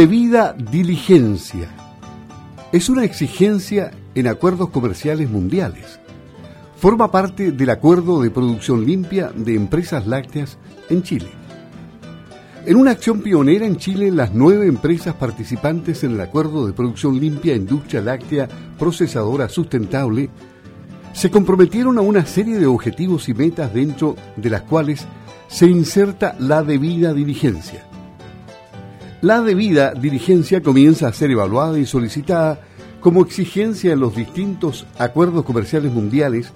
Debida diligencia. Es una exigencia en acuerdos comerciales mundiales. Forma parte del acuerdo de producción limpia de empresas lácteas en Chile. En una acción pionera en Chile, las nueve empresas participantes en el acuerdo de producción limpia industria láctea procesadora sustentable se comprometieron a una serie de objetivos y metas dentro de las cuales se inserta la debida diligencia. La debida diligencia comienza a ser evaluada y solicitada como exigencia en los distintos acuerdos comerciales mundiales,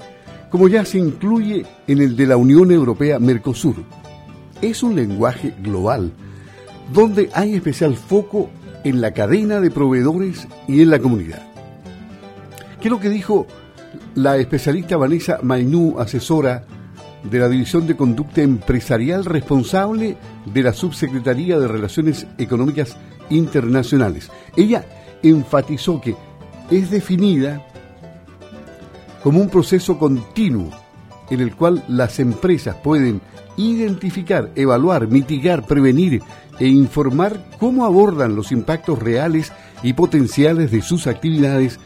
como ya se incluye en el de la Unión Europea Mercosur. Es un lenguaje global, donde hay especial foco en la cadena de proveedores y en la comunidad. ¿Qué es lo que dijo la especialista Vanessa Mainú, asesora de la División de Conducta Empresarial responsable de la Subsecretaría de Relaciones Económicas Internacionales. Ella enfatizó que es definida como un proceso continuo en el cual las empresas pueden identificar, evaluar, mitigar, prevenir e informar cómo abordan los impactos reales y potenciales de sus actividades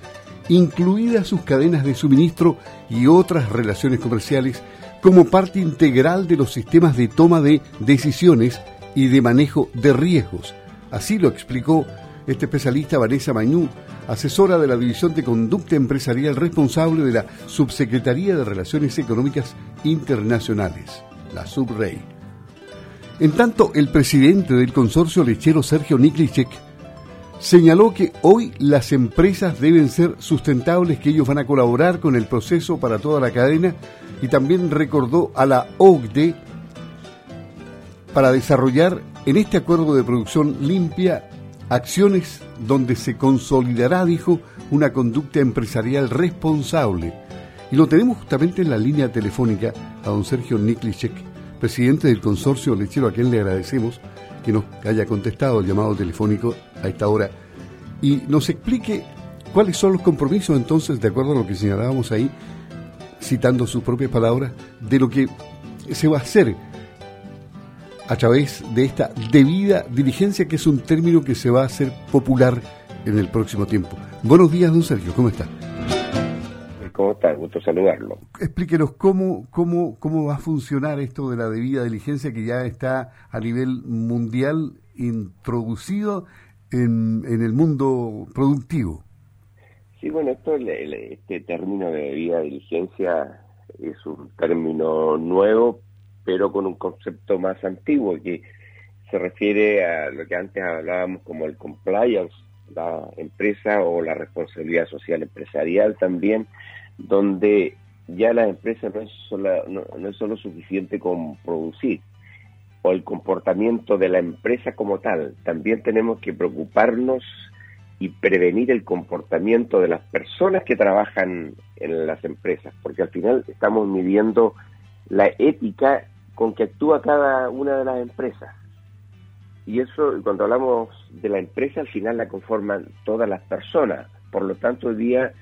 incluidas sus cadenas de suministro y otras relaciones comerciales, como parte integral de los sistemas de toma de decisiones y de manejo de riesgos. Así lo explicó este especialista Vanessa Mañú, asesora de la División de Conducta Empresarial responsable de la Subsecretaría de Relaciones Económicas Internacionales, la SUBREI. En tanto, el presidente del consorcio lechero Sergio Niklicek señaló que hoy las empresas deben ser sustentables, que ellos van a colaborar con el proceso para toda la cadena y también recordó a la OCDE para desarrollar en este acuerdo de producción limpia acciones donde se consolidará, dijo, una conducta empresarial responsable. Y lo tenemos justamente en la línea telefónica a don Sergio Niklicek, presidente del consorcio lechero, a quien le agradecemos que nos haya contestado el llamado telefónico a esta hora y nos explique cuáles son los compromisos entonces, de acuerdo a lo que señalábamos ahí, citando sus propias palabras, de lo que se va a hacer a través de esta debida diligencia, que es un término que se va a hacer popular en el próximo tiempo. Buenos días, don Sergio, ¿cómo está? ¿Cómo está? Gusto saludarlo. Explíquenos cómo, cómo, cómo va a funcionar esto de la debida diligencia que ya está a nivel mundial introducido en, en el mundo productivo. Sí, bueno, este término de debida diligencia es un término nuevo, pero con un concepto más antiguo que se refiere a lo que antes hablábamos como el compliance, la empresa o la responsabilidad social empresarial también, donde ya la empresa no es, solo, no, es solo suficiente con producir el comportamiento de la empresa como tal, también tenemos que preocuparnos y prevenir el comportamiento de las personas que trabajan en las empresas, porque al final estamos midiendo la ética con que actúa cada una de las empresas. Y eso, cuando hablamos de la empresa, al final la conforman todas las personas. Por lo tanto, hoy día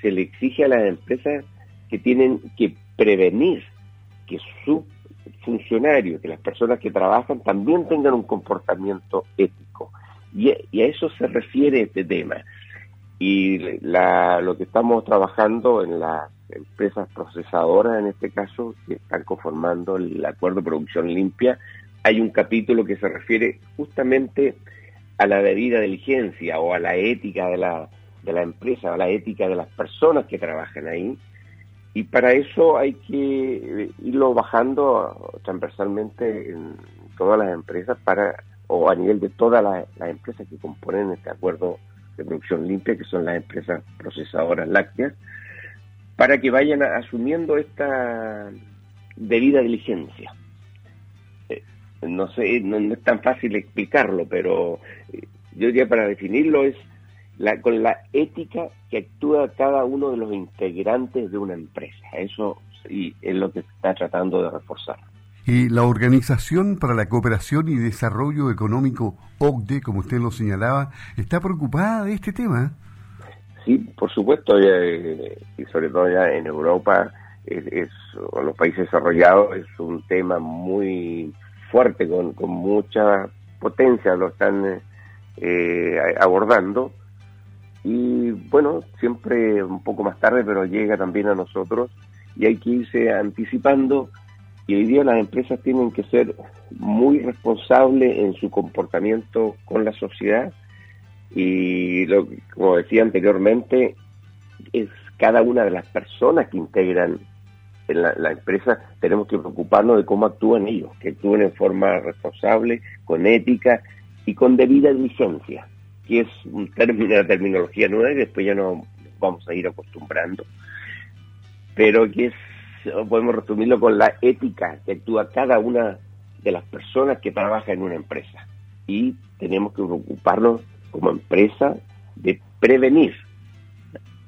se le exige a las empresas que tienen que prevenir que sus funcionarios, que las personas que trabajan también tengan un comportamiento ético. Y, a eso se refiere este tema. Y lo que estamos trabajando en las empresas procesadoras, en este caso, que están conformando el acuerdo de producción limpia, hay un capítulo que se refiere justamente a la debida diligencia o a la ética de la, de la empresa, a la ética de las personas que trabajan ahí. Y para eso hay que irlo bajando transversalmente en todas las empresas para o a nivel de todas las, empresas que componen este acuerdo de producción limpia, que son las empresas procesadoras lácteas, para que vayan asumiendo esta debida diligencia. Eh, no sé, no, es tan fácil explicarlo, pero eh, yo diría para definirlo es con la ética que actúa cada uno de los integrantes de una empresa. Eso sí, es lo que está tratando de reforzar. Y la Organización para la Cooperación y Desarrollo Económico, OCDE, como usted lo señalaba, está preocupada de este tema. Sí, por supuesto, eh, y sobre todo ya en Europa, es, en los países desarrollados, es un tema muy fuerte, con, con mucha potencia, lo están... Eh, abordando. Y bueno, siempre un poco más tarde, pero llega también a nosotros y hay que irse anticipando. Y hoy día las empresas tienen que ser muy responsables en su comportamiento con la sociedad. Y lo, como decía anteriormente, es cada una de las personas que integran en la, empresa, tenemos que preocuparnos de cómo actúan ellos, que actúen en forma responsable, con ética y con debida diligencia, que es un término, una terminología nueva y después ya nos vamos a ir acostumbrando, pero que es, podemos resumirlo con la ética que actúa cada una de las personas que trabajan en una empresa. Y tenemos que preocuparnos como empresa de prevenir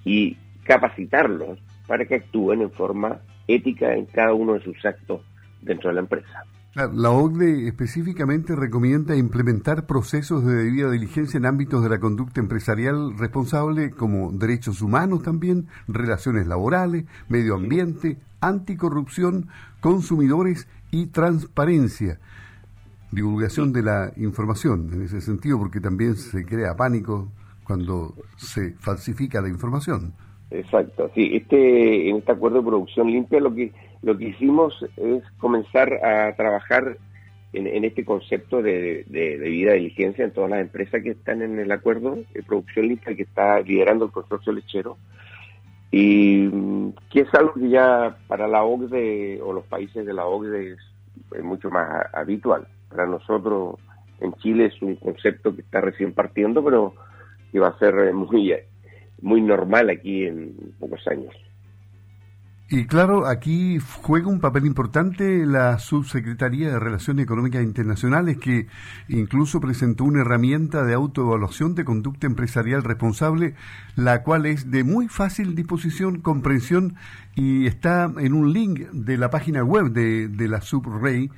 y capacitarlos para que actúen en forma ética en cada uno de sus actos dentro de la empresa. La OCDE específicamente recomienda implementar procesos de debida diligencia en ámbitos de la conducta empresarial responsable como derechos humanos también, relaciones laborales, medio ambiente, anticorrupción, consumidores y transparencia. Divulgación de la información en ese sentido porque también se crea pánico cuando se falsifica la información. Exacto, sí. Este, en este acuerdo de producción limpia lo que lo que hicimos es comenzar a trabajar en, este concepto de, de, debida diligencia en todas las empresas que están en el acuerdo de producción limpia que está liderando el consorcio lechero y mm, que es algo que ya para la OCDE o los países de la OCDE es, mucho más habitual. Para nosotros en Chile es un concepto que está recién partiendo, pero que va a ser muy muy normal aquí en pocos años. Y claro, aquí juega un papel importante la Subsecretaría de Relaciones Económicas Internacionales, que incluso presentó una herramienta de autoevaluación de conducta empresarial responsable, la cual es de muy fácil disposición, comprensión y está en un link de la página web de, la SubRey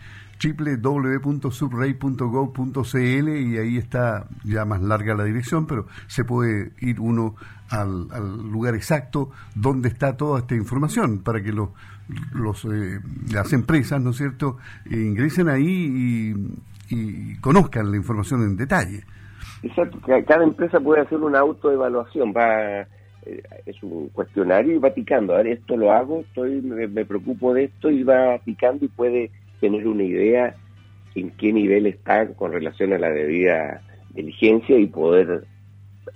www.subrey.gov.cl y ahí está ya más larga la dirección, pero se puede ir uno al, lugar exacto donde está toda esta información para que los, los eh, las empresas, ¿no es cierto?, ingresen ahí y, y, conozcan la información en detalle. Exacto, cada empresa puede hacer una autoevaluación, va eh, es un cuestionario y va picando, a ver, esto lo hago, estoy me, me preocupo de esto y va picando y puede tener una idea en qué nivel está con relación a la debida diligencia y poder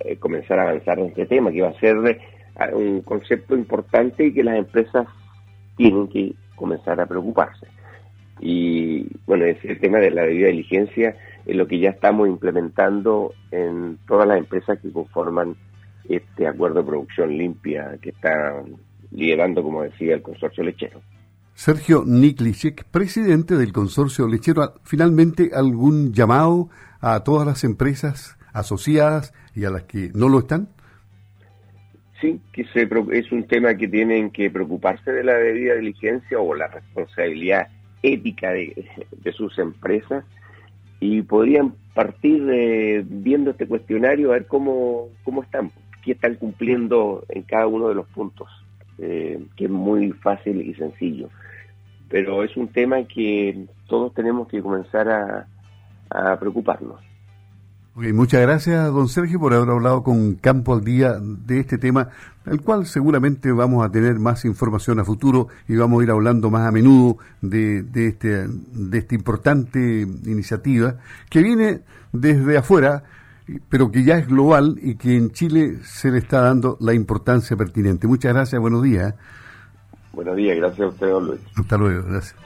eh, comenzar a avanzar en este tema, que va a ser eh, un concepto importante y que las empresas tienen que comenzar a preocuparse. Y bueno, ese tema de la debida diligencia es lo que ya estamos implementando en todas las empresas que conforman este acuerdo de producción limpia que está liderando, como decía, el consorcio lechero. Sergio Niklicek, presidente del consorcio lechero, finalmente algún llamado a todas las empresas asociadas y a las que no lo están? Sí, que es un tema que tienen que preocuparse de la debida diligencia o la responsabilidad ética de, sus empresas y podrían partir de, viendo este cuestionario a ver cómo, cómo están, qué están cumpliendo en cada uno de los puntos, eh, que es muy fácil y sencillo pero es un tema que todos tenemos que comenzar a, preocuparnos. muchas gracias, don Sergio, por haber hablado con Campo al Día de este tema, el cual seguramente vamos a tener más información a futuro y vamos a ir hablando más a menudo de, de, este, de esta importante iniciativa que viene desde afuera, pero que ya es global y que en Chile se le está dando la importancia pertinente. Muchas gracias, buenos días. Buenos días, gracias a usted, Luis. Hasta luego, gracias.